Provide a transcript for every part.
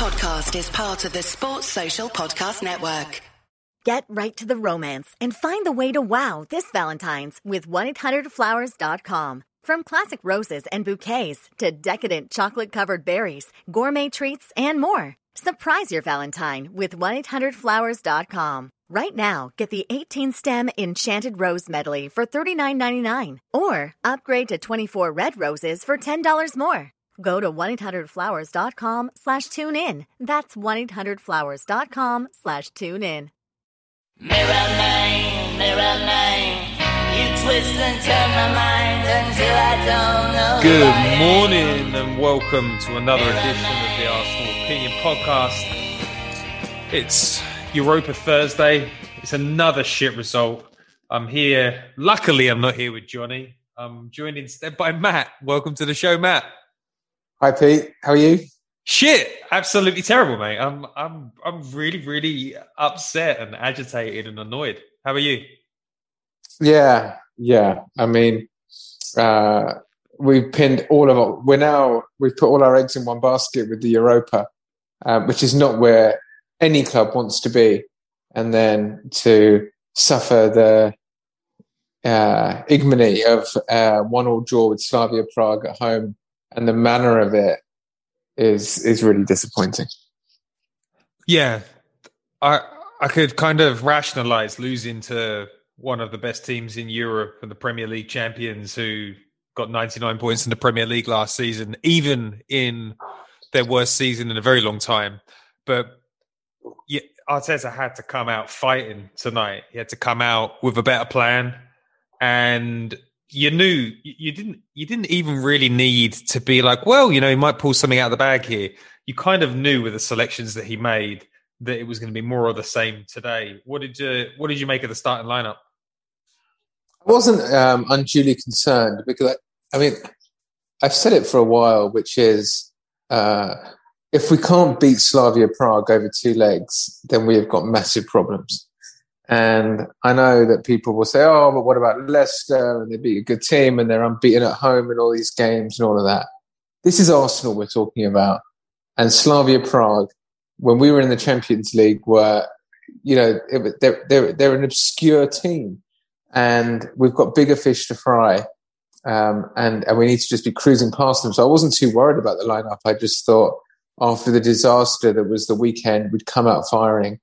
podcast is part of the Sports Social Podcast Network. Get right to the romance and find the way to wow this Valentine's with 1-800-Flowers.com. From classic roses and bouquets to decadent chocolate covered berries, gourmet treats, and more. Surprise your Valentine with 1-800-Flowers.com. Right now, get the 18 stem Enchanted Rose Medley for $39.99 or upgrade to 24 red roses for $10 more. Go to 1-800-Flowers.com slash tune in. That's 1-800-Flowers.com slash tune in. Mirror man, mirror man, you twist and turn my mind until I don't know. Good who I am. morning and welcome to another edition of the Arsenal Opinion Podcast. It's Europa Thursday. It's another shit result. I'm here. Luckily, I'm not here with Johnny. I'm joined instead by Matt. Welcome to the show, Matt. Hi Pete, how are you? Shit, absolutely terrible, mate. I'm I'm I'm really really upset and agitated and annoyed. How are you? Yeah, yeah. I mean, uh, we've pinned all of our. We're now we've put all our eggs in one basket with the Europa, uh, which is not where any club wants to be, and then to suffer the uh, ignominy of uh, one all draw with Slavia Prague at home, and the manner of it is is really disappointing. Yeah, I I could kind of rationalize losing to one of the best teams in Europe and the Premier League champions who got 99 points in the Premier League last season, even in their worst season in a very long time. But yeah, Arteta had to come out fighting tonight. He had to come out with a better plan, and you knew you didn't. You didn't even really need to be like, well, you know, he might pull something out of the bag here. You kind of knew with the selections that he made that it was going to be more of the same today. What did you What did you make of the starting lineup? I wasn't um, unduly concerned because I, I mean I've said it for a while, which is uh, if we can't beat Slavia Prague over two legs, then we have got massive problems. And I know that people will say, "Oh, but what about Leicester? And they beat a good team, and they're unbeaten at home in all these games and all of that." This is Arsenal we're talking about, and Slavia Prague. When we were in the Champions League, were you know it, they're they're they're an obscure team and we've got bigger fish to fry. Um, and, and we need to just be cruising past them. So I wasn't too worried about the lineup. I just thought after the disaster that was the weekend, we'd come out firing.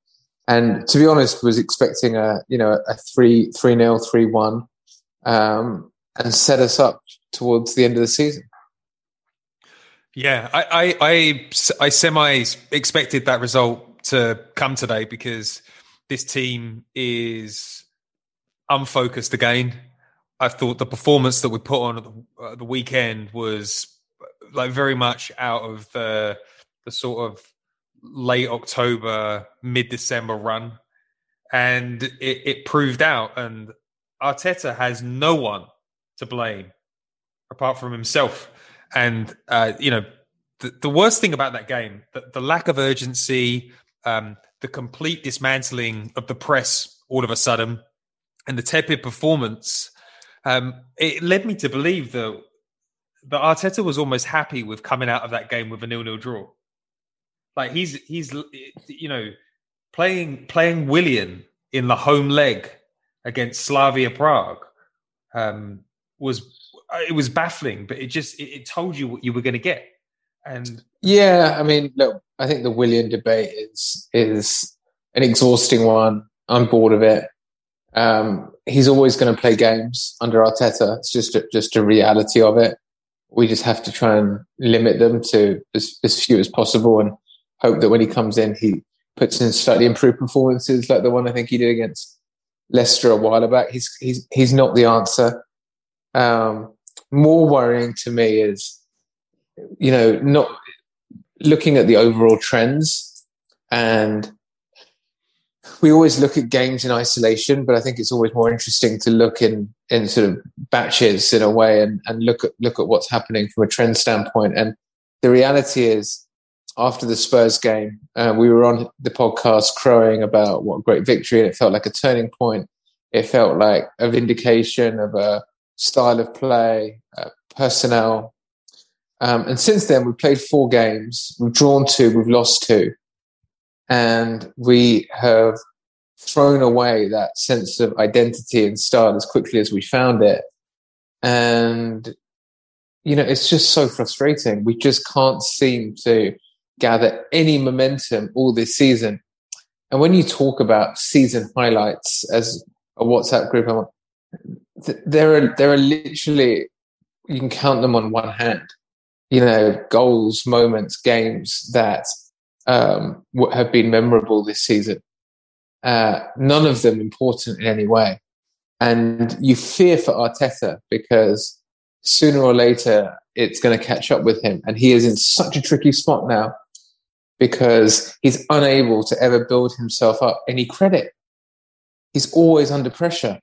And to be honest, was expecting a, you know, a three, three nil, three one, um, and set us up towards the end of the season. Yeah, I, I, I, I semi expected that result to come today because this team is unfocused again. I thought the performance that we put on at the, uh, the weekend was like very much out of the the sort of late October, mid December run, and it, it proved out. And Arteta has no one to blame apart from himself. And uh, you know, the, the worst thing about that game, the, the lack of urgency, um, the complete dismantling of the press all of a sudden, and the tepid performance, um, it led me to believe that that Arteta was almost happy with coming out of that game with a nil-nil draw. Like he's he's you know playing playing Willian in the home leg against Slavia Prague um, was it was baffling, but it just it, it told you what you were going to get. And Yeah, I mean, look, I think the Willian debate is is an exhausting one. I'm bored of it. Um, he's always going to play games under Arteta. It's just a, just a reality of it. We just have to try and limit them to as, as few as possible, and hope that when he comes in, he puts in slightly improved performances, like the one I think he did against Leicester a while back. He's he's he's not the answer. Um, more worrying to me is, you know, not looking at the overall trends and we always look at games in isolation, but I think it's always more interesting to look in in sort of batches in a way and, and look at look at what's happening from a trend standpoint. And the reality is, after the Spurs game, uh, we were on the podcast crowing about what a great victory, and it felt like a turning point. It felt like a vindication of a style of play, uh, personnel. Um, and since then, we've played four games. We've drawn two. We've lost two, and we have thrown away that sense of identity and style as quickly as we found it. And you know, it's just so frustrating. We just can't seem to gather any momentum all this season. And when you talk about season highlights as a WhatsApp group, there are there are literally you can count them on one hand. You know, goals, moments, games that um, have been memorable this season. Uh, none of them important in any way, and you fear for Arteta because sooner or later it's going to catch up with him, and he is in such a tricky spot now because he's unable to ever build himself up any credit. He's always under pressure.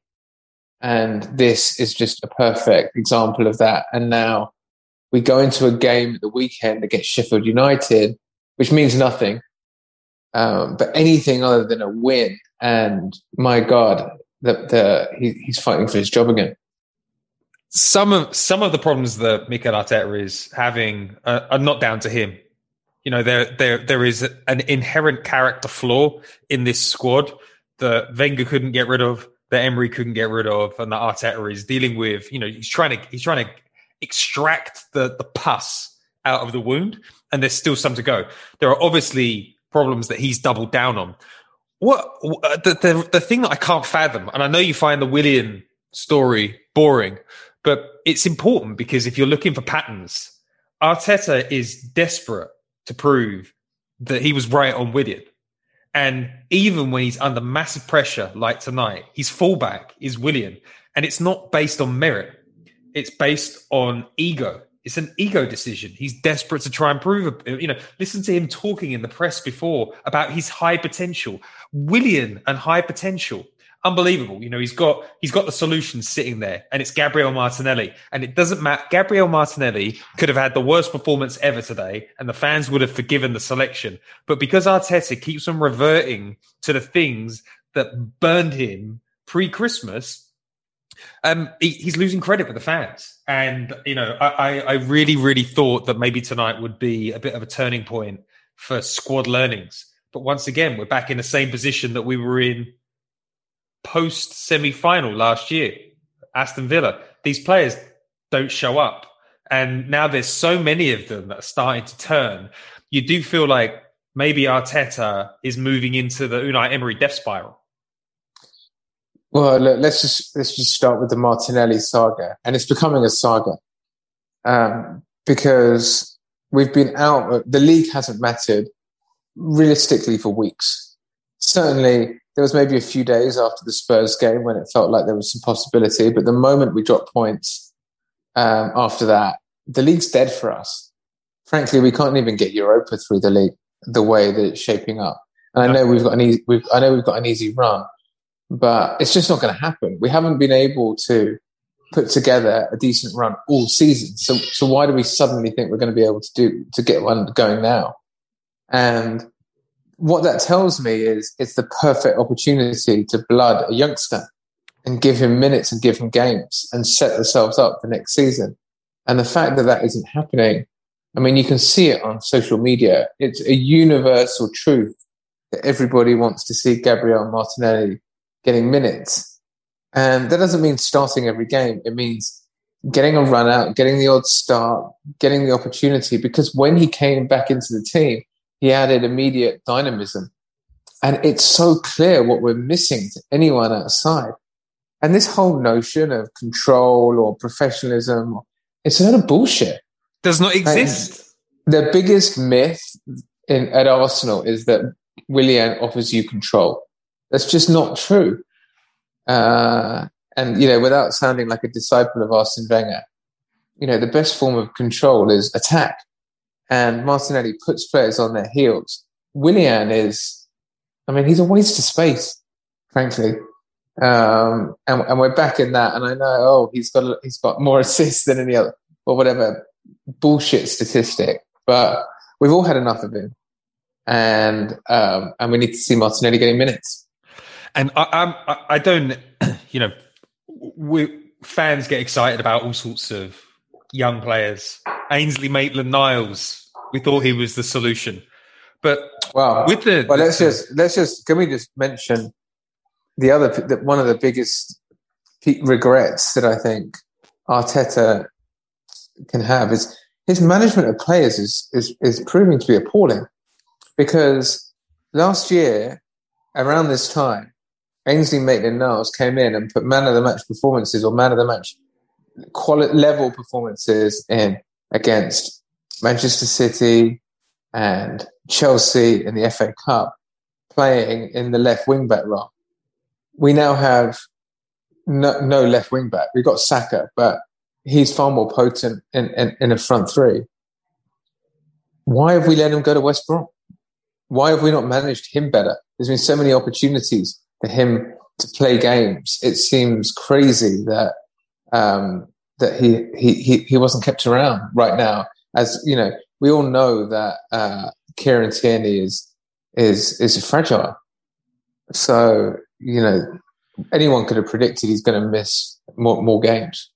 And this is just a perfect example of that. And now we go into a game at the weekend against Sheffield United, which means nothing, um, but anything other than a win. And my God, the, the, he, he's fighting for his job again. Some of some of the problems that Mikel Arteta is having are, are not down to him. You know, there there there is an inherent character flaw in this squad that Wenger couldn't get rid of that Emery couldn't get rid of, and that Arteta is dealing with. You know, he's trying to he's trying to extract the the pus out of the wound, and there's still some to go. There are obviously problems that he's doubled down on. What uh, the the, the thing that I can't fathom, and I know you find the Willian story boring, but it's important because if you're looking for patterns, Arteta is desperate to prove that he was right on Willian. And even when he's under massive pressure, like tonight, his fallback is Willian. And it's not based on merit, it's based on ego. It's an ego decision. He's desperate to try and prove, you know, listen to him talking in the press before about his high potential. Willian and high potential unbelievable. You know, he's got he's got the solution sitting there, and it's Gabriel Martinelli. And it doesn't matter. Gabriel Martinelli could have had the worst performance ever today, and the fans would have forgiven the selection. But because Arteta keeps on reverting to the things that burned him pre-Christmas. Um, he, he's losing credit with the fans, and you know, I, I really, really thought that maybe tonight would be a bit of a turning point for squad learnings. But once again, we're back in the same position that we were in post semi final last year, Aston Villa. These players don't show up. And now there's so many of them that are starting to turn. You do feel like maybe Arteta is moving into the Unai Emery death spiral. Well, look, let's just let's just start with the Martinelli saga, and it's becoming a saga um, because we've been out. The league hasn't mattered realistically for weeks. Certainly, there was maybe a few days after the Spurs game when it felt like there was some possibility. But the moment we dropped points um, after that, the league's dead for us. Frankly, we can't even get Europa through the league the way that it's shaping up. And I know we've got an easy, I know we've got an easy run, but it's just not going to happen. We haven't been able to put together a decent run all season. So, so why do we suddenly think we're going to be able to do to get one going now? And what that tells me is it's the perfect opportunity to blood a youngster and give him minutes and give him games and set themselves up for next season. And the fact that that isn't happening, I mean, you can see it on social media. It's a universal truth that everybody wants to see Gabriel Martinelli getting minutes. And that doesn't mean starting every game. It means getting a run out, getting the odd start, getting the opportunity. Because when he came back into the team, he added immediate dynamism. And it's so clear what we're missing to anyone outside. And this whole notion of control or professionalism, it's a lot of bullshit. Does not exist. And the biggest myth in, at Arsenal is that Willian offers you control. That's just not true. Uh, and, you know, without sounding like a disciple of Arsene Wenger, you know, the best form of control is attack and Martinelli puts players on their heels. Willian is, I mean, he's a waste of space, frankly. Um, and, and we're back in that. And I know, oh, he's got he's got more assists than any other or whatever bullshit statistic. But we've all had enough of him, and um, and we need to see Martinelli getting minutes. And I, I, I don't, you know, we fans get excited about all sorts of young players. Ainsley Maitland Niles, we thought he was the solution. But Well, with the well, let's just let's just can we just mention the other the, one of the biggest regrets that I think Arteta can have is his management of players is is is proving to be appalling because last year around this time Ainsley Maitland Niles came in and put man of the match performances or man of the match quality level performances in against Manchester City and Chelsea in the FA Cup, playing in the left wing back role. We now have no, no left wing back. We've got Saka, but he's far more potent in, in, in a front three. Why have we let him go to West Brom? Why have we not managed him better? There's been so many opportunities for him to play games. It seems crazy that um, that he, he he he wasn't kept around right now. As you know, we all know that uh, Kieran Tierney is is is fragile. So you know, anyone could have predicted he's going to miss more more games.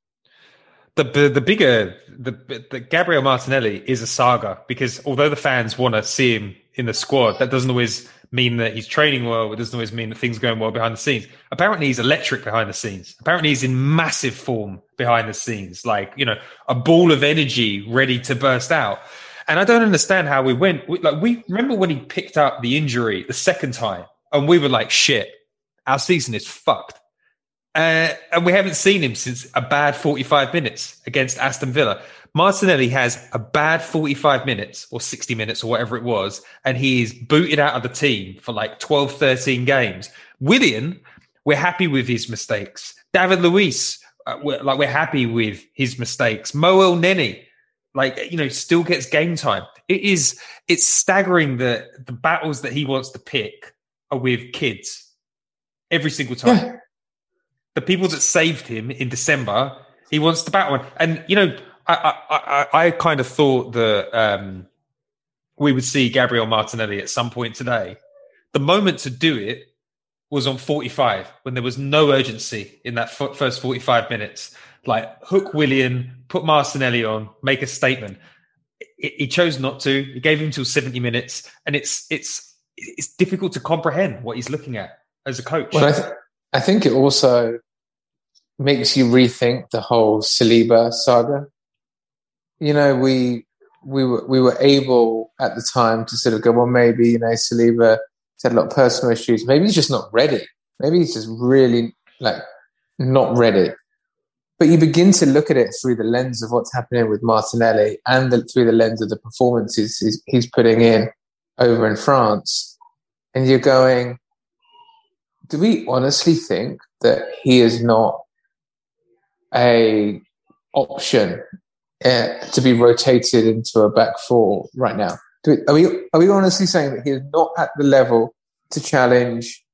the the, the bigger the, the Gabriel Martinelli is a saga because although the fans want to see him in the squad, that doesn't always mean that he's training well. It doesn't always mean that things are going well behind the scenes. Apparently, he's electric behind the scenes. Apparently, he's in massive form behind the scenes, like you know, a ball of energy ready to burst out. And I don't understand how we went. we- Like we remember when he picked up the injury the second time, and we were like, "Shit, our season is fucked." Uh, and we haven't seen him since a bad 45 minutes against Aston Villa. Martinelli has a bad 45 minutes or 60 minutes or whatever it was, and he is booted out of the team for like 12, 13 games. Willian, we're happy with his mistakes. David Luiz, uh, we're, like we're happy with his mistakes. Mo Elneny, like, you know, still gets game time. It is, it's staggering that the battles that he wants to pick are with kids every single time Yeah, the people that saved him in December, he wants to battle. And you know, I I, I, I kind of thought that um, we would see Gabriel Martinelli at some point today. The moment to do it was on 45 when there was no urgency in that f- first 45 minutes. Like hook Willian, put Martinelli on, make a statement. He chose not to. He gave him till 70 minutes, and it's it's it's difficult to comprehend what he's looking at as a coach. well, I, th- I think it also makes you rethink the whole Saliba saga. You know, we we were we were able at the time to sort of go, well, maybe you know, Saliba had a lot of personal issues. Maybe he's just not ready. Maybe he's just really like not ready. But you begin to look at it through the lens of what's happening with Martinelli and the, through the lens of the performances he's, he's putting in over in France, and you're going, do we honestly think that he is not a option uh, to be rotated into a back four right now? Do we, are we are we honestly saying that he is not at the level to challenge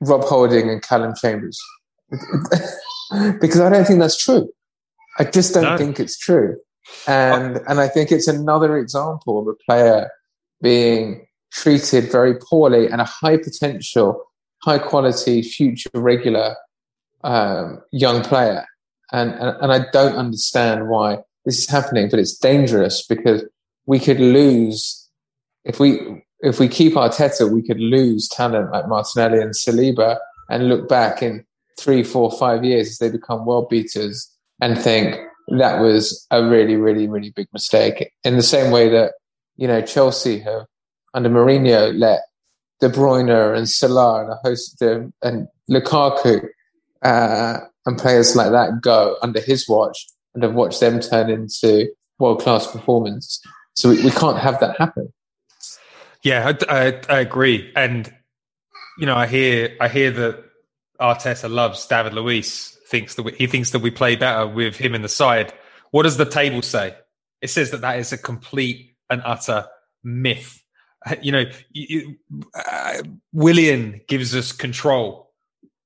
Rob Holding and Calum Chambers? because I don't think that's true. I just don't No. think it's true, and and I think it's another example of a player being treated very poorly and a high potential, high quality future regular um, young player. And, and and I don't understand why this is happening, but it's dangerous because we could lose if we if we keep Arteta, we could lose talent like Martinelli and Saliba and look back in three, four, five years as they become world beaters and think that was a really, really, really big mistake. In the same way that you know Chelsea have under Mourinho let De Bruyne and Salah and a host of and Lukaku uh, and players like that go under his watch and have watched them turn into world class performance. So we, we can't have that happen. Yeah, I, I, I agree, and you know, I hear I hear that Arteta loves David Luiz. Thinks that we, he thinks that we play better with him in the side. What does the table say? It says that that is a complete and utter myth. You know, you- uh, Willian gives us control.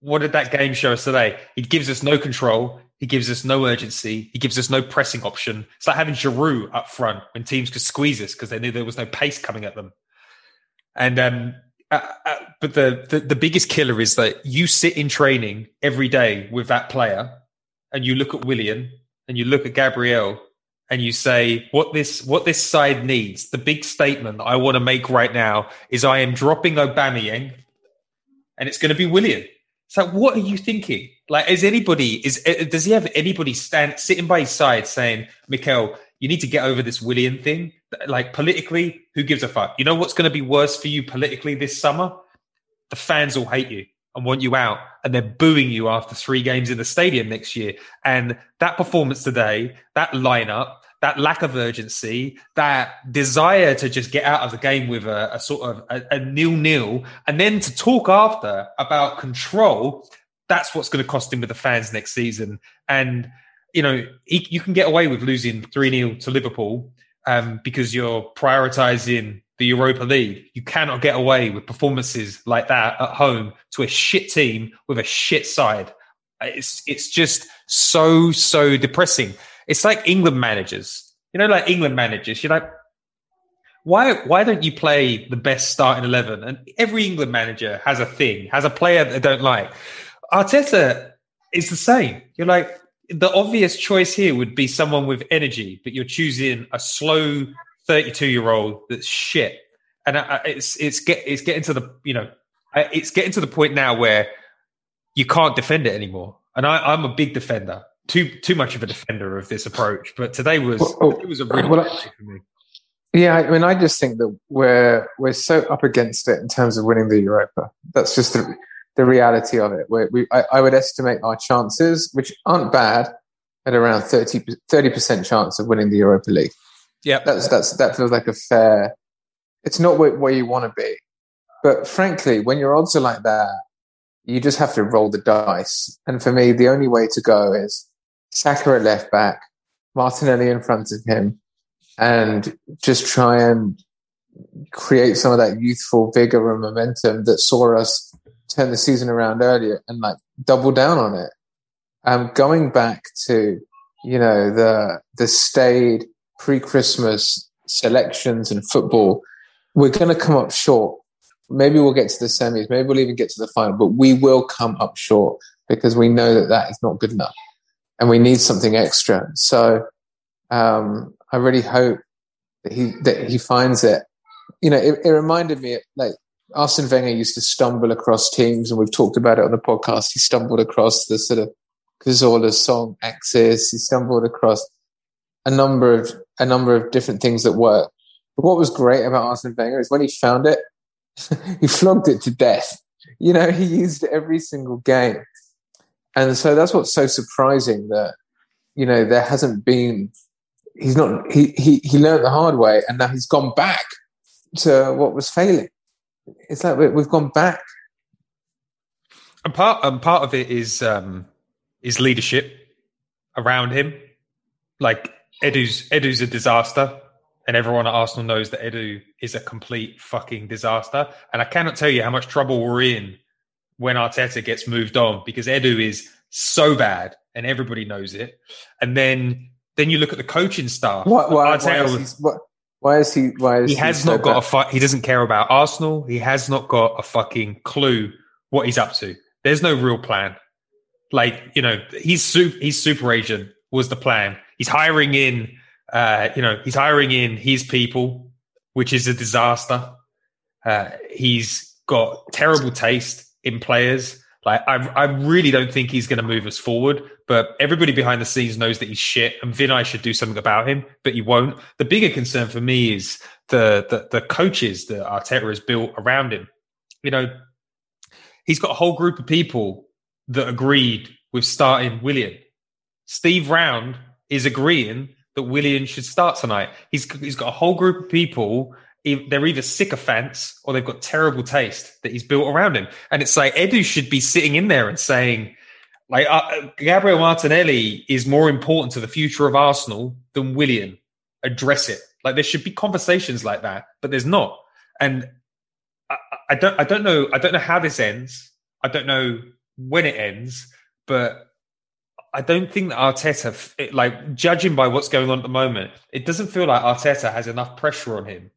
What did that game show us today? He gives us no control. He gives us no urgency. He gives us no pressing option. It's like having Giroud up front when teams could squeeze us because they knew there was no pace coming at them. And um, uh, uh, but the, the the biggest killer is that you sit in training every day with that player, and you look at Willian, and you look at Gabriel and you say what this what this side needs, the big statement I want to make right now is I am dropping Aubameyang, and it's going to be Willian. So what are you thinking? Like, is anybody is eh, does he have anybody stand sitting by his side saying, Mikel, you need to get over this Willian thing? Like politically, who gives a fuck? You know what's going to be worse for you politically this summer? The fans will hate you and want you out, and they're booing you after three games in the stadium next year. And that performance today, that lineup, that lack of urgency, that desire to just get out of the game with a, a sort of a, a nil nil, and then to talk after about control, that's what's going to cost him with the fans next season. And you know, he, you can get away with losing three 0 to Liverpool um, because you're prioritizing the Europa League. You cannot get away with performances like that at home to a shit team with a shit side. It's it's just so so depressing. It's like England managers. You know, like England managers. You're like, why why don't you play the best starting eleven? And every England manager has a thing, has a player they don't like. Arteta is the same. You're like, the obvious choice here would be someone with energy, but you're choosing a slow 32 year old that's shit. And uh, it's it's get it's getting to the you know uh, it's getting to the point now where you can't defend it anymore. And I, I'm a big defender too too much of a defender of this approach, but today was well, oh, it was a really well, for me. Yeah, I mean, I just think that we're we're so up against it in terms of winning the Europa. That's just the, the reality of it. Where we, I, I, would estimate our chances, which aren't bad, at around 30 percent chance of winning the Europa League. Yeah, that's that's that feels like a fair. It's not where, where you want to be, but frankly, when your odds are like that, you just have to roll the dice. And for me, the only way to go is Saka at left back, Martinelli in front of him, and just try and create some of that youthful vigor and momentum that saw us turn the season around earlier and like double down on it. Um, going back to, you know, the, the staid pre-Christmas selections and football, we're going to come up short. Maybe we'll get to the semis. Maybe we'll even get to the final, but we will come up short because we know that that is not good enough and we need something extra. So um, I really hope that he that he finds it. You know, it, it reminded me like Arsene Wenger used to stumble across teams, and we've talked about it on the podcast. He stumbled across the sort of Cazorla Song Axis. He stumbled across a number of a number of different things that work. But what was great about Arsene Wenger is when he found it, he flogged it to death. You know, he used every single game. And so that's what's so surprising that, you know, there hasn't been, he's not, he, he, he learned the hard way and now he's gone back to what was failing. It's like we've gone back. And part, and part of it is, um, is leadership around him. Like Edu's, Edu's a disaster and everyone at Arsenal knows that Edu is a complete fucking disaster. And I cannot tell you how much trouble we're in when Arteta gets moved on because Edu is so bad and everybody knows it. And then then you look at the coaching staff. What, why, why, is he, what, why is he? Why is he has not got bad? a? He doesn't care about Arsenal. He has not got a fucking clue what he's up to. There's no real plan. Like you know, he's super, he's super agent was the plan. He's hiring in, uh, you know, he's hiring in his people, which is a disaster. Uh, he's got terrible taste in players. Like I, I really don't think he's going to move us forward. But everybody behind the scenes knows that he's shit, and Vinai should do something about him, but he won't. The bigger concern for me is the the, the coaches that Arteta has built around him. You know, he's got a whole group of people that agreed with starting Willian. Steve Round is agreeing that Willian should start tonight. He's he's got a whole group of people they're either sycophants or they've got terrible taste that he's built around him. And it's like Edu should be sitting in there and saying, like, uh, Gabriel Martinelli is more important to the future of Arsenal than Willian. Address it. Like, there should be conversations like that, but there's not. And I, I don't, I don't know, I don't know how this ends. I don't know when it ends, but I don't think that Arteta, like judging by what's going on at the moment, it doesn't feel like Arteta has enough pressure on him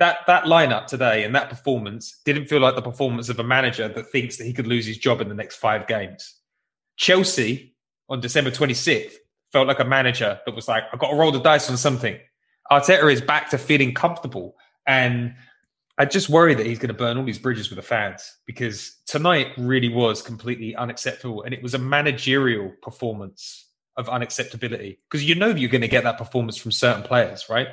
that that lineup today and that performance didn't feel like the performance of a manager that thinks that he could lose his job in the next five games. Chelsea on December 26th felt like a manager that was like, I've got to roll the dice on something. Arteta is back to feeling comfortable. And I just worry that he's going to burn all these bridges with the fans because tonight really was completely unacceptable. And it was a managerial performance of unacceptability because you know that you're going to get that performance from certain players, right?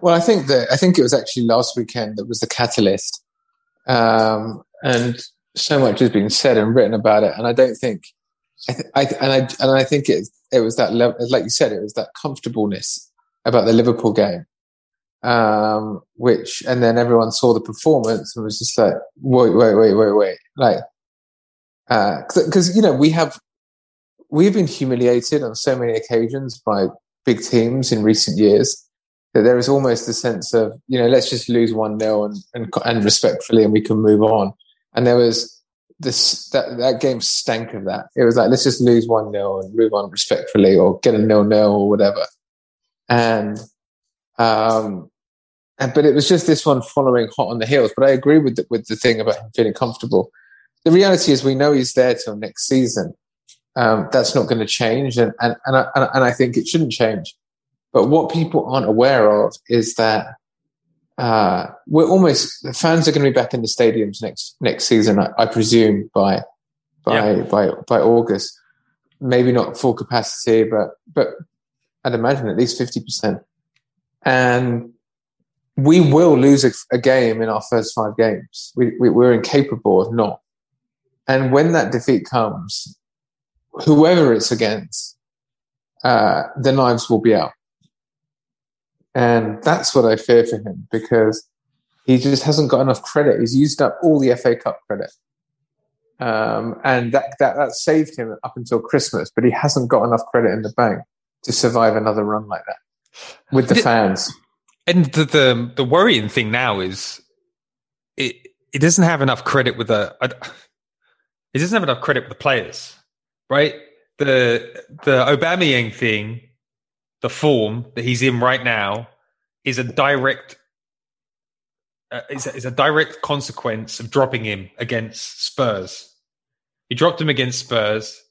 Well, I think that I think it was actually last weekend that was the catalyst, um, and so much has been said and written about it. And I don't think, I, th- I and I and I think it it was that level, like you said, it was that comfortableness about the Liverpool game, um, which and then everyone saw the performance and was just like, wait, wait, wait, wait, wait, like, because uh, you know we have we've been humiliated on so many occasions by big teams in recent years that there is almost a sense of you know let's just lose one nil and, and and respectfully and we can move on. And there was this that that game stank of that. It was like let's just lose one nil and move on respectfully or get a nil nil or whatever. And um and but it was just this one following hot on the heels. But I agree with the, with the thing about him feeling comfortable. The reality is we know he's there till next season. Um, that's not going to change, and and and I, and I think it shouldn't change. But what people aren't aware of is that uh, we're almost the fans are going to be back in the stadiums next next season. I, I presume by by yeah. by by August. Maybe not full capacity, but but I'd imagine at least fifty percent. And we will lose a, a, game in our first five games. We, we, we're incapable of not. And when that defeat comes, whoever it's against, uh, the knives will be out. And that's what I fear for him because he just hasn't got enough credit. He's used up all the FA Cup credit. Um, and that, that, that saved him up until Christmas, but he hasn't got enough credit in the bank to survive another run like that with the fans. And the, the, the worrying thing now is it, it doesn't have enough credit with the, it doesn't have enough credit with the players, right? The, the Aubameyang thing the form that he's in right now is a direct uh, is, a, is a direct consequence of dropping him against Spurs. He dropped him against Spurs,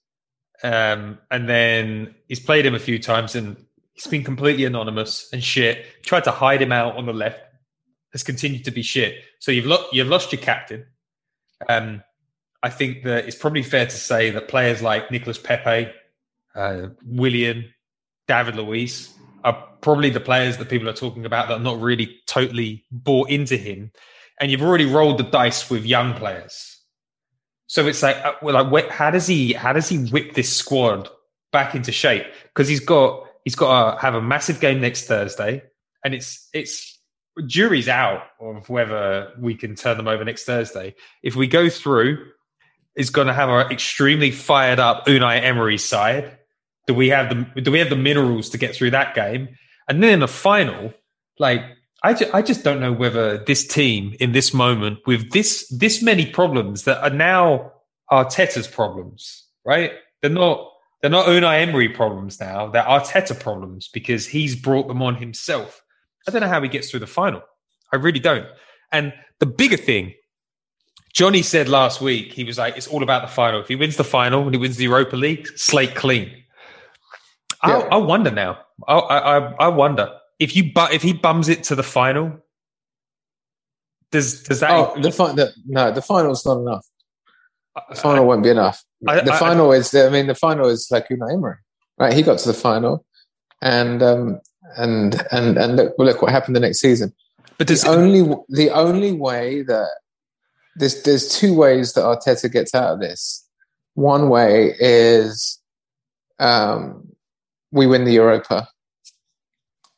um, and then he's played him a few times, and he's been completely anonymous and shit. Tried to hide him out on the left, has continued to be shit. So you've lo- you've lost your captain. Um, I think that it's probably fair to say that players like Nicolas Pepe, uh, Willian, David Luiz are probably the players that people are talking about that are not really totally bought into him. And you've already rolled the dice with young players. So it's like, uh, well, like, how does he, how does he whip this squad back into shape? Because he's got, he's got to have a massive game next Thursday, and it's, it's jury's out of whether we can turn them over next Thursday. If we go through, is going to have an extremely fired up Unai Emery side do we have the do we have the minerals to get through that game? And then in the final, like I, ju- I just don't know whether this team in this moment with this this many problems that are now Arteta's problems, right? They're not they're not Unai Emery problems now. They're Arteta problems because he's brought them on himself. I don't know how he gets through the final. I really don't. And the bigger thing, Johnny said last week, he was like, it's all about the final. If he wins the final and he wins the Europa League, slate clean. I, I, wonder now. I, I, I wonder if you but if he bums it to the final, does does that? Oh, the, fi- the no, the final's not enough. The final won't be enough. the final is. The, I mean, the final is like Unai Emery, right? He got to the final, and um, and and and look, look what happened the next season. But the only the only way that there's there's two ways that Arteta gets out of this. One way is um, we win the Europa.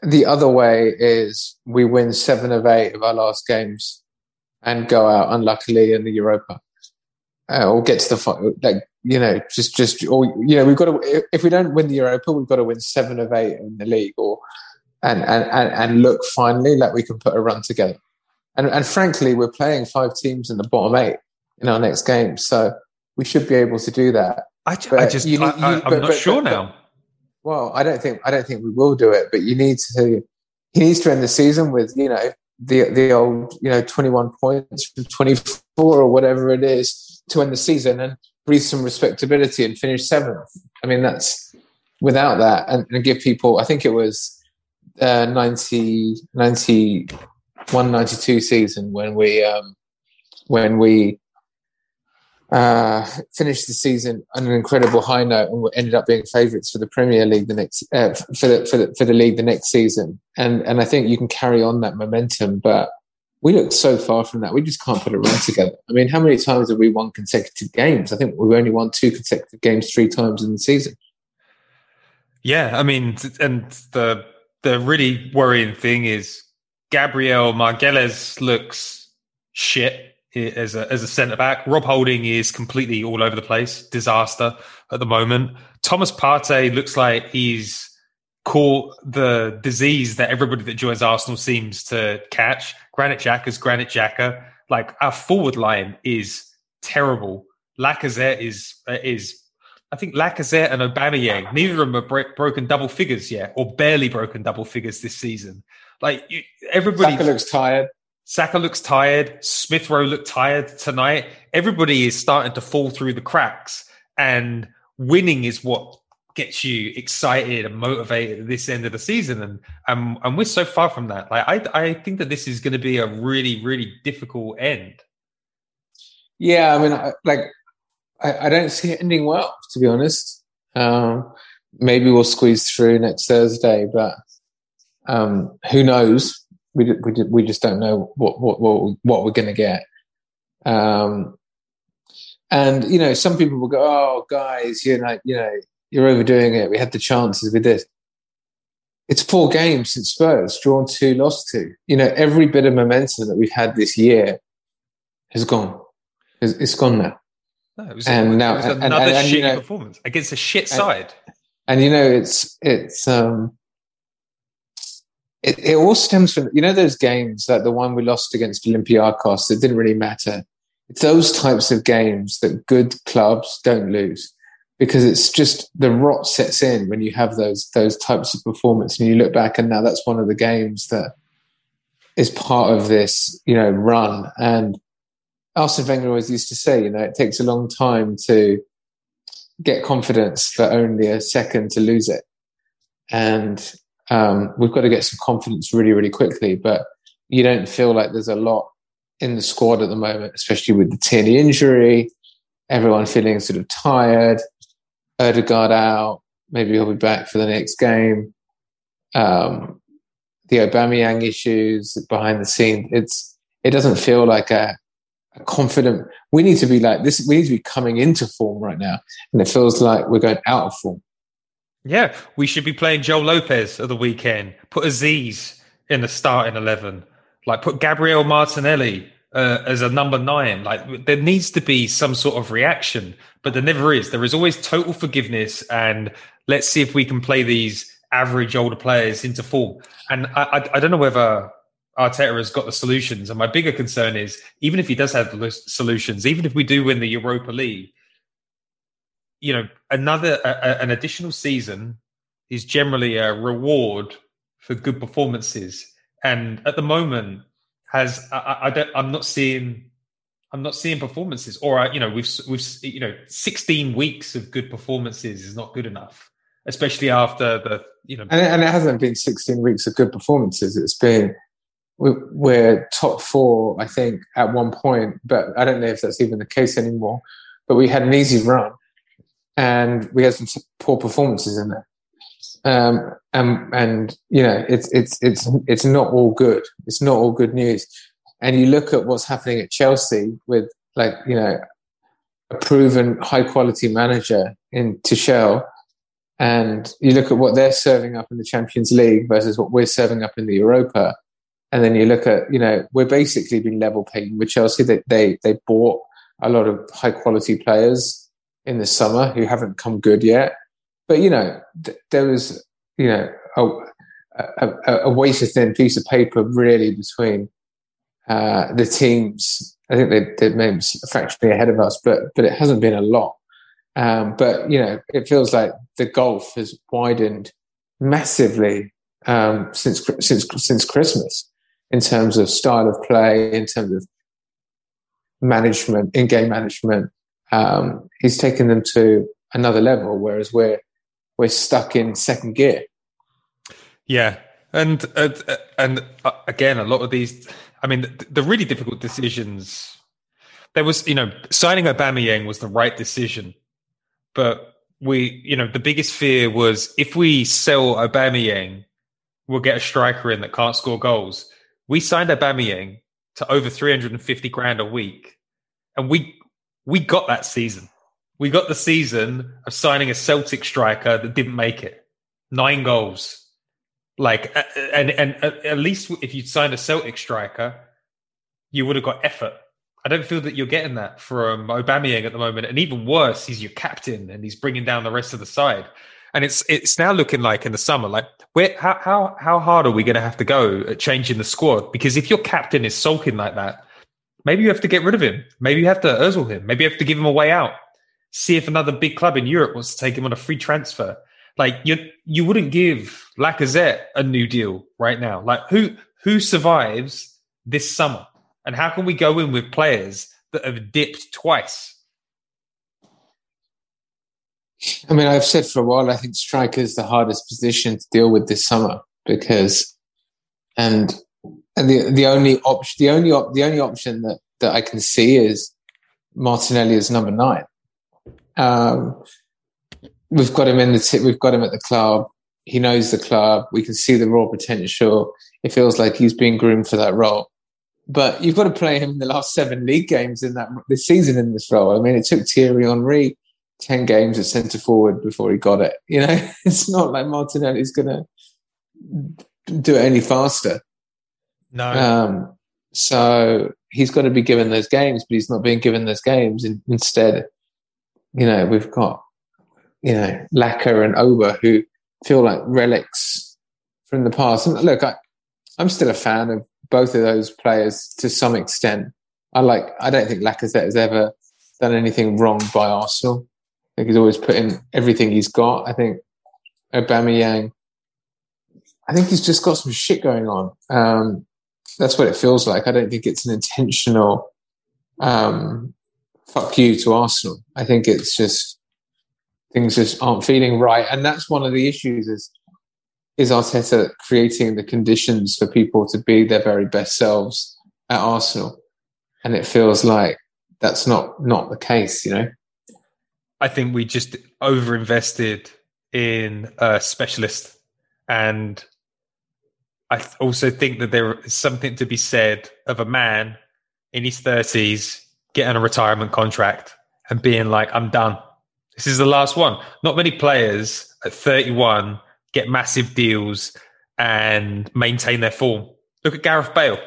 The other way is we win seven of eight of our last games and go out unluckily in the Europa, uh, or get to the final. Like you know, just just or you know, we've got to. If we don't win the Europa, we've got to win seven of eight in the league, or and and and, and look finally like we can put a run together. And and frankly, we're playing five teams in the bottom eight in our next game, so we should be able to do that. I, I just, you, I, am not but, sure but, now. Well, I don't think I don't think we will do it, but you need to. He needs to end the season with you know the the old you know 21 points from 24 or whatever it is to end the season and breathe some respectability and finish seventh. I mean that's without that, and, and, give people, I think it was uh, 90, 91, 92 season when we um, when we uh, finished the season on an incredible high note and ended up being favourites for the Premier League the next uh, for the for the for the league the next season. And and I think you can carry on that momentum, but we look so far from that. We just can't put a run together. I mean, how many times have we won consecutive games? I think we've only won two consecutive games three times in the season. Yeah, I mean, and the the really worrying thing is Gabriel Magalhaes looks shit as a as a centre back. Rob Holding is completely all over the place, disaster at the moment. Thomas Partey looks like he's caught the disease that everybody that joins Arsenal seems to catch. Granit Xhaka's Granit Xhaka. Like our forward line is terrible. Lacazette is uh, is I think Lacazette and Aubameyang. Neither of them have bro- broken double figures yet, or barely broken double figures this season. Like you, everybody, Saka looks tired. Saka looks tired. Smith Rowe looked tired tonight. Everybody is starting to fall through the cracks, and winning is what gets you excited and motivated at this end of the season. And and, and we're so far from that. Like I I think that this is going to be a really really difficult end. Yeah, I mean, like I, I don't see it ending well, to be honest. Um, maybe we'll squeeze through next Thursday, but um, who knows? We we we just don't know what what what, what we're going to get. Um, and you know, some people will go, "Oh, guys, you're like, you know, you're overdoing it. We had the chances with this." It's four games since Spurs, drawn two, lost two. You know, every bit of momentum that we've had this year has gone. it's, it's gone now. No, it was, and a, now, it was another and, and, and, shitty you know, performance against a shit side. And, you know, it's it's um, it, it all stems from you know those games like the one we lost against Olympiacos that didn't really matter. It's those types of games that good clubs don't lose because it's just the rot sets in when you have those those types of performance and you look back and now that's one of the games that is part of this you know run and Arsene Wenger always used to say, you know, it takes a long time to get confidence, but only a second to lose it. And um, we've got to get some confidence really, really quickly. But you don't feel like there's a lot in the squad at the moment, especially with the Tierney injury. Everyone feeling sort of tired. Odegaard out. Maybe he'll be back for the next game. Um, the Aubameyang issues behind the scenes. It's it doesn't feel like a confident. We need to be like this. We need to be coming into form right now, and it feels like we're going out of form. Yeah, we should be playing Joel Lopez at the weekend. Put Azeez in the starting eleven. Like put Gabriel Martinelli uh, as a number nine. Like there needs to be some sort of reaction, but there never is. There is always total forgiveness, and let's see if we can play these average older players into form. And I, I, I don't know whether Arteta has got the solutions. And my bigger concern is even if he does have the solutions, even if we do win the Europa League, you know, another a, an additional season is generally a reward for good performances. And at the moment, has I, I don't I'm not seeing I'm not seeing performances, or you know, we've we've you know, 16 weeks of good performances is not good enough, especially after the you know, and, and it hasn't been 16 weeks of good performances. It's been we're top four, I think, at one point, but I don't know if that's even the case anymore. But we had an easy run, and we had some poor performances in there. Um, and and you know, it's it's it's it's not all good. It's not all good news. And you look at what's happening at Chelsea with like you know a proven high quality manager in Tuchel, and you look at what they're serving up in the Champions League versus what we're serving up in the Europa and then you look at, you know, we're basically being level pegging with Chelsea. They, they, they bought a lot of high quality players in the summer who haven't come good yet. But, you know, th- there was, you know, a, a, a wafer thin piece of paper really between uh, the teams. I think they, they may fractionally ahead of us, but, but it hasn't been a lot. Um, but, you know, it feels like the gulf has widened massively um, since, since, since Christmas in terms of style of play, in terms of management, in game management. Um, he's taken them to another level, whereas we're we're stuck in second gear. Yeah, and uh, and again, a lot of these. I mean, the, really difficult decisions. There was, you know, signing Aubameyang was the right decision, but we, you know, the biggest fear was if we sell Aubameyang, we'll get a striker in that can't score goals. We signed Aubameyang to over three hundred and fifty grand a week, and we we got that season. We got the season of signing a Celtic striker that didn't make it. Nine goals like, and and at least if you'd signed a Celtic striker, you would have got effort. I don't feel that you're getting that from Aubameyang at the moment, and even worse, he's your captain and he's bringing down the rest of the side. And it's it's now looking like in the summer, like where how how how hard are we going to have to go at changing the squad? Because if your captain is sulking like that, maybe you have to get rid of him. Maybe you have to Özil him. Maybe you have to give him a way out. See if another big club in Europe wants to take him on a free transfer. Like you, you wouldn't give Lacazette a new deal right now. Like who who survives this summer, and how can we go in with players that have dipped twice? I mean, I've said for a while, I think striker is the hardest position to deal with this summer because, and and the the only option, the only op, the only option that that I can see is Martinelli as number nine. Um, we've got him in the t- we've got him at the club. He knows the club. We can see the raw potential. It feels like he's being groomed for that role. But you've got to play him in the last seven league games in that this season in this role. I mean, it took Thierry Henry ten games at centre forward before he got it. You know, it's not like Martinelli's going to do it any faster. No. Um, so he's got to be given those games, but he's not being given those games. Instead, you know, we've got you know, Laka and Auba who feel like relics from the past. And look, I, I'm still a fan of both of those players to some extent. I like. I don't think Lacazette has ever done anything wrong by Arsenal. I think he's always put in everything he's got. I think Aubameyang. I think he's just got some shit going on. Um, that's what it feels like. I don't think it's an intentional um, fuck you to Arsenal. I think it's just things just aren't feeling right. And that's one of the issues is is Arteta creating the conditions for people to be their very best selves at Arsenal. And it feels like that's not not the case, you know. I think we just overinvested in a specialist and I also think that there is something to be said of a man in his 30s getting a retirement contract and being like, I'm done. This is the last one. Not many players at 31 get massive deals and maintain their form. Look at Gareth Bale.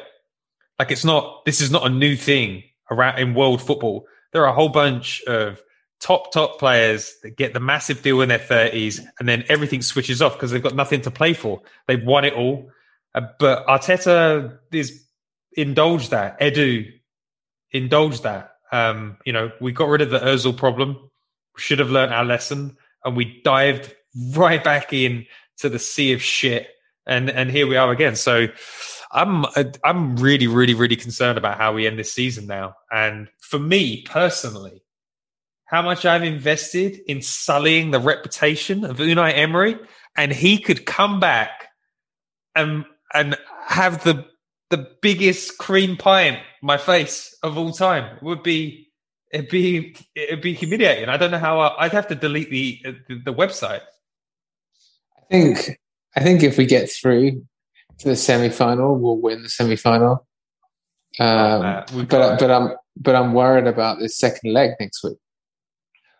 Like it's not, this is not a new thing around in world football. There are a whole bunch of top, top players that get the massive deal in their 30s and then everything switches off because they've got nothing to play for. They've won it all. Uh, but Arteta is indulged that. Edu indulged that. Um, you know, we got rid of the Özil problem We should have learned our lesson, and we dived right back in to the sea of shit, and and here we are again. So. I'm I'm really really really concerned about how we end this season now. And for me personally, how much I've invested in sullying the reputation of Unai Emery, and he could come back and and have the the biggest cream pie in my face of all time. It would be it'd be it'd be humiliating. I don't know how I, would have to delete the, the, the website. I think I think if we get through to the semi final, we'll win the semi final. Um, uh, but but I'm but I'm worried about this second leg next week.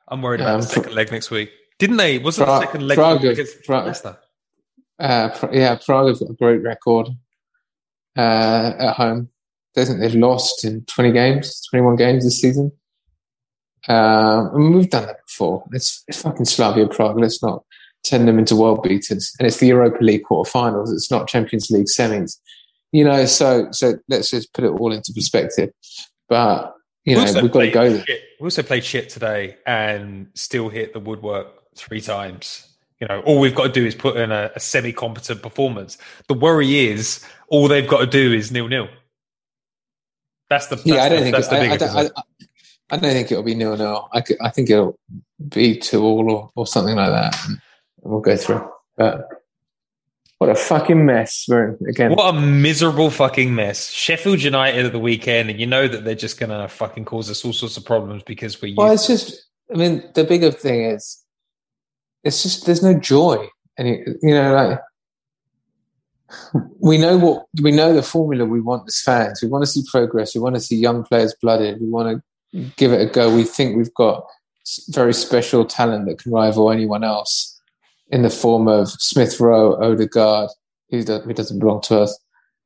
I'm worried about um, the second leg next week. Didn't they? Wasn't the second leg against Leicester? Uh, yeah, Prague have got a great record uh, at home. I think they've lost in 20 games, 21 games this season. Um, I mean, we've done that before. It's, it's fucking Slavia Prague. Let's not turn them into world beaters. And it's the Europa League quarterfinals. It's not Champions League semis. You know, so so let's just put it all into perspective. But you know, we have got to go. Shit. We also played shit today and still hit the woodwork three times. You know, all we've got to do is put in a, a semi-competent performance. The worry is all they've got to do is nil nil. That's the that's yeah. I don't the, think that's the biggest. I, I, I don't think it'll be nil nil. I, I think it'll be two all or, or something like that. we'll go through. But what a fucking mess we're in again. What a miserable fucking mess. Sheffield United at the weekend, and you know that they're just going to fucking cause us all sorts of problems because we're. Well, it's just. I mean, the bigger thing is, it's just there's no joy, and you, you know, like we know what we know the formula we want as fans. We want to see progress. We want to see young players blooded. We want to give it a go. We think we've got very special talent that can rival anyone else in the form of Smith Rowe, Odegaard, who doesn't belong to us,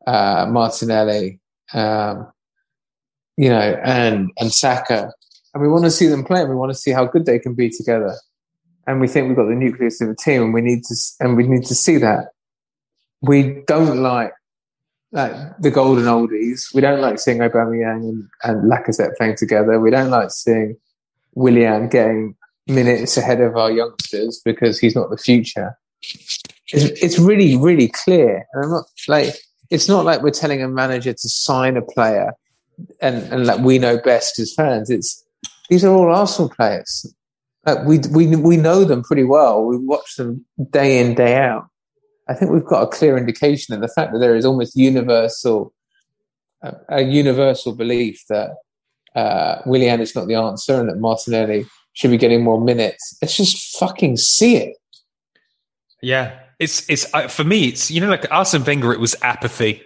uh, Martinelli, um, you know, and and Saka. And we want to see them play. And we want to see how good they can be together. And we think we've got the nucleus of a team, and we need to and we need to see that we don't like like the golden oldies. We don't like seeing Aubameyang and, and Lacazette playing together. We don't like seeing Willian getting minutes ahead of our youngsters because he's not the future. It's, it's really, really clear. And I'm not like, it's not like we're telling a manager to sign a player and, and like we know best as fans. It's, these are all Arsenal players. Like we, we, we know them pretty well. We watch them day in, day out. I think we've got a clear indication, and the fact that there is almost universal a, a universal belief that uh, Willian is not the answer, and that Martinelli should be getting more minutes. Let's just fucking see it. Yeah, it's it's uh, for me. It's you know like Arsene Wenger, it was apathy.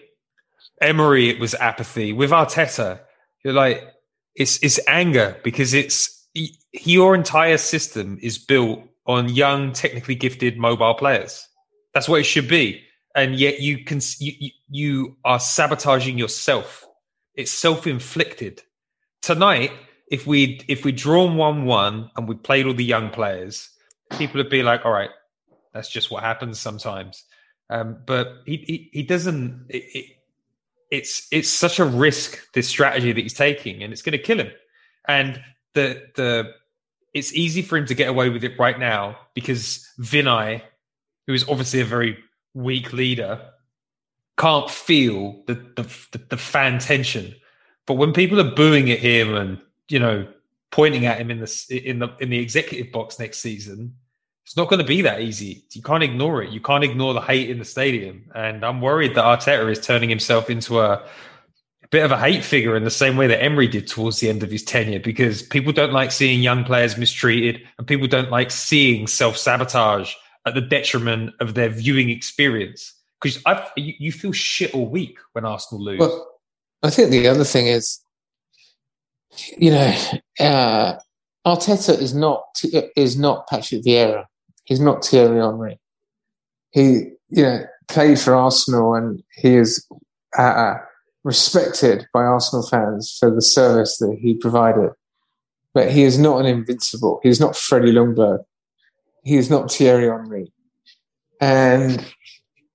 Emery, it was apathy. With Arteta, you're like it's it's anger because it's your entire system is built on young, technically gifted mobile players. That's what it should be. And yet you can you, you are sabotaging yourself. It's self-inflicted. Tonight, if we if we drawn one one and we played all the young players, people would be like, "All right, that's just what happens sometimes." Um, but he, he, he doesn't. It, it, it's it's such a risk this strategy that he's taking, and it's going to kill him. And the the it's easy for him to get away with it right now because Vinai who is obviously a very weak leader, can't feel the, the, the fan tension. But when people are booing at him and you know pointing at him in the in the in the executive box next season, it's not going to be that easy. You can't ignore it. You can't ignore the hate in the stadium. And I'm worried that Arteta is turning himself into a bit of a hate figure in the same way that Emery did towards the end of his tenure, because people don't like seeing young players mistreated, and people don't like seeing self sabotage at the detriment of their viewing experience? Because you, you, feel shit all week when Arsenal lose. Well, I think the other thing is, you know, uh, Arteta is not is not Patrick Vieira. He's not Thierry Henry. He, you know, played for Arsenal and he is uh, respected by Arsenal fans for the service that he provided. But he is not an invincible. He is not Freddie Ljungberg he is not Thierry Henry. And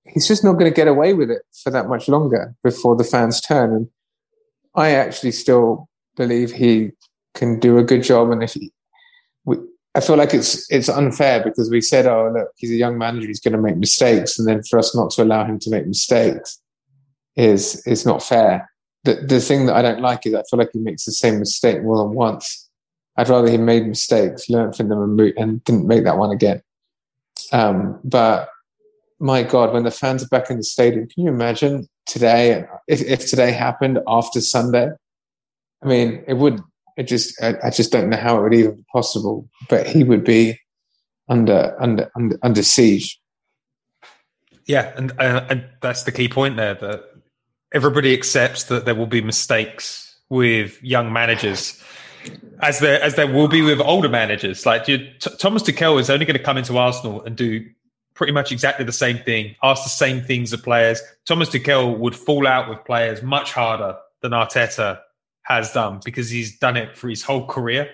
he's just not going to get away with it for that much longer before the fans turn. And I actually still believe he can do a good job. And if he, we, I feel like it's it's unfair because we said, "Oh, look, he's a young manager; he's going to make mistakes," and then for us not to allow him to make mistakes is is not fair. The the thing that I don't like is I feel like he makes the same mistake more than once, I'd rather he made mistakes, learned from them, and, and didn't make that one again. Um, but my God, when the fans are back in the stadium, can you imagine today? If, if today happened after Sunday, I mean, it would. It just, I, I, just don't know how it would even be possible. But he would be under under under, under siege. Yeah, and uh, and that's the key point there. That everybody accepts that there will be mistakes with young managers as there as there will be with older managers. Like T- Thomas Tuchel is only going to come into Arsenal and do pretty much exactly the same thing, ask the same things of players. Thomas Tuchel would fall out with players much harder than Arteta has done because he's done it for his whole career.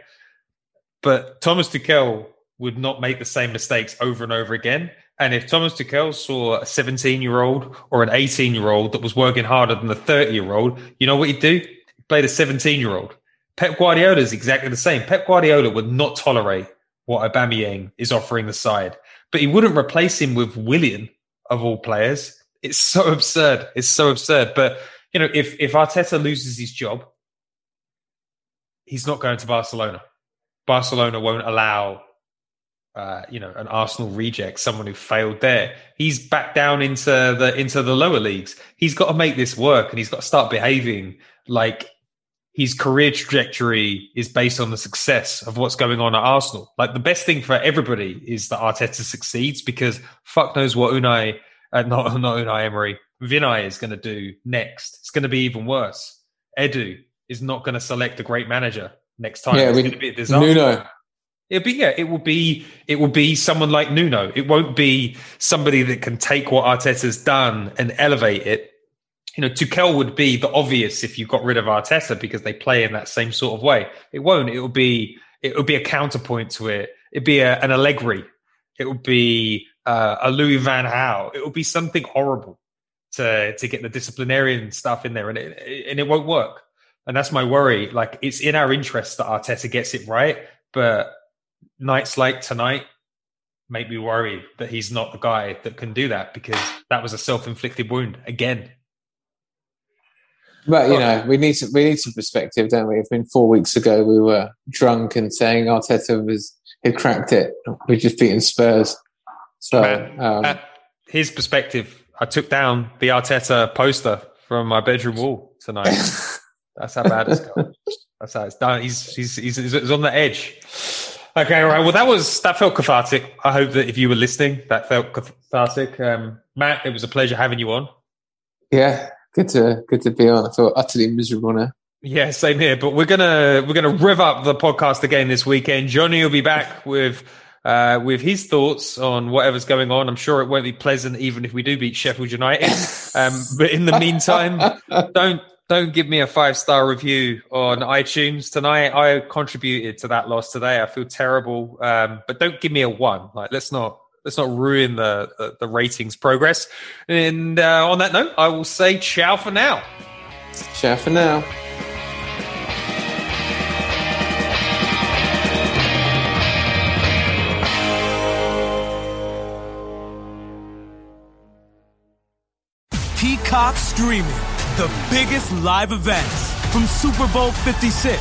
But Thomas Tuchel would not make the same mistakes over and over again. And if Thomas Tuchel saw a 17 year old or an 18 year old that was working harder than the 30 year old, you know what he'd do? He'd play the 17 year old Pep Guardiola is exactly the same. Pep Guardiola would not tolerate what Aubameyang is offering the side, but he wouldn't replace him with Willian of all players. It's so absurd. It's so absurd. But you know, if if Arteta loses his job, he's not going to Barcelona. Barcelona won't allow uh, you know, an Arsenal reject, someone who failed there. He's back down into the into the lower leagues. He's got to make this work, and he's got to start behaving like his career trajectory is based on the success of what's going on at Arsenal. Like the best thing for everybody is that Arteta succeeds because fuck knows what Unai, uh, not not Unai Emery, Vinai is going to do next. It's going to be even worse. Edu is not going to select a great manager next time. Yeah, it's we, going to be a disaster. Nuno. It'll be yeah. It will be it will be someone like Nuno. It won't be somebody that can take what Arteta's done and elevate it. You know, Tuchel would be the obvious if you got rid of Arteta because they play in that same sort of way. It won't. It will be it will be a counterpoint to it. It'd be a, an Allegri. It would be uh, a Louis Van Gaal. It will be something horrible to to get the disciplinarian stuff in there, and it and it won't work. And that's my worry. Like it's in our interest that Arteta gets it right, but nights like tonight make me worry that he's not the guy that can do that because that was a self-inflicted wound again. But you know, we need some we need some perspective, don't we? I mean, four weeks ago we were drunk and saying Arteta was had cracked it. We just beaten Spurs. So Man, um, his perspective, I took down the Arteta poster from my bedroom wall tonight. That's how bad it's gone. That's how it's done. He's he's he's, he's on the edge. Okay, all right. Well, that was that felt cathartic. I hope that if you were listening, that felt cathartic. Um, Matt, it was a pleasure having you on. yeah, good to good to be on. I feel utterly miserable now. Yeah, same here. But we're gonna we're gonna rev up the podcast again this weekend. Johnny will be back with uh, with his thoughts on whatever's going on. I'm sure it won't be pleasant, even if we do beat Sheffield United. Um, but in the meantime, don't don't give me a five star review on iTunes tonight. I contributed to that loss today. I feel terrible. Um, but don't give me a one. Like let's not let's not ruin the the, the ratings progress. And uh, on that note, I will say ciao for now. Ciao for now. Peacock streaming the biggest live events from Super Bowl 56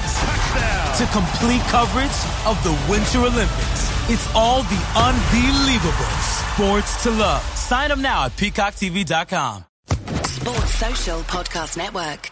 to complete coverage of the Winter Olympics. It's all the unbelievable sports to love. Sign up now at peacocktv.com. Sports Social Podcast Network.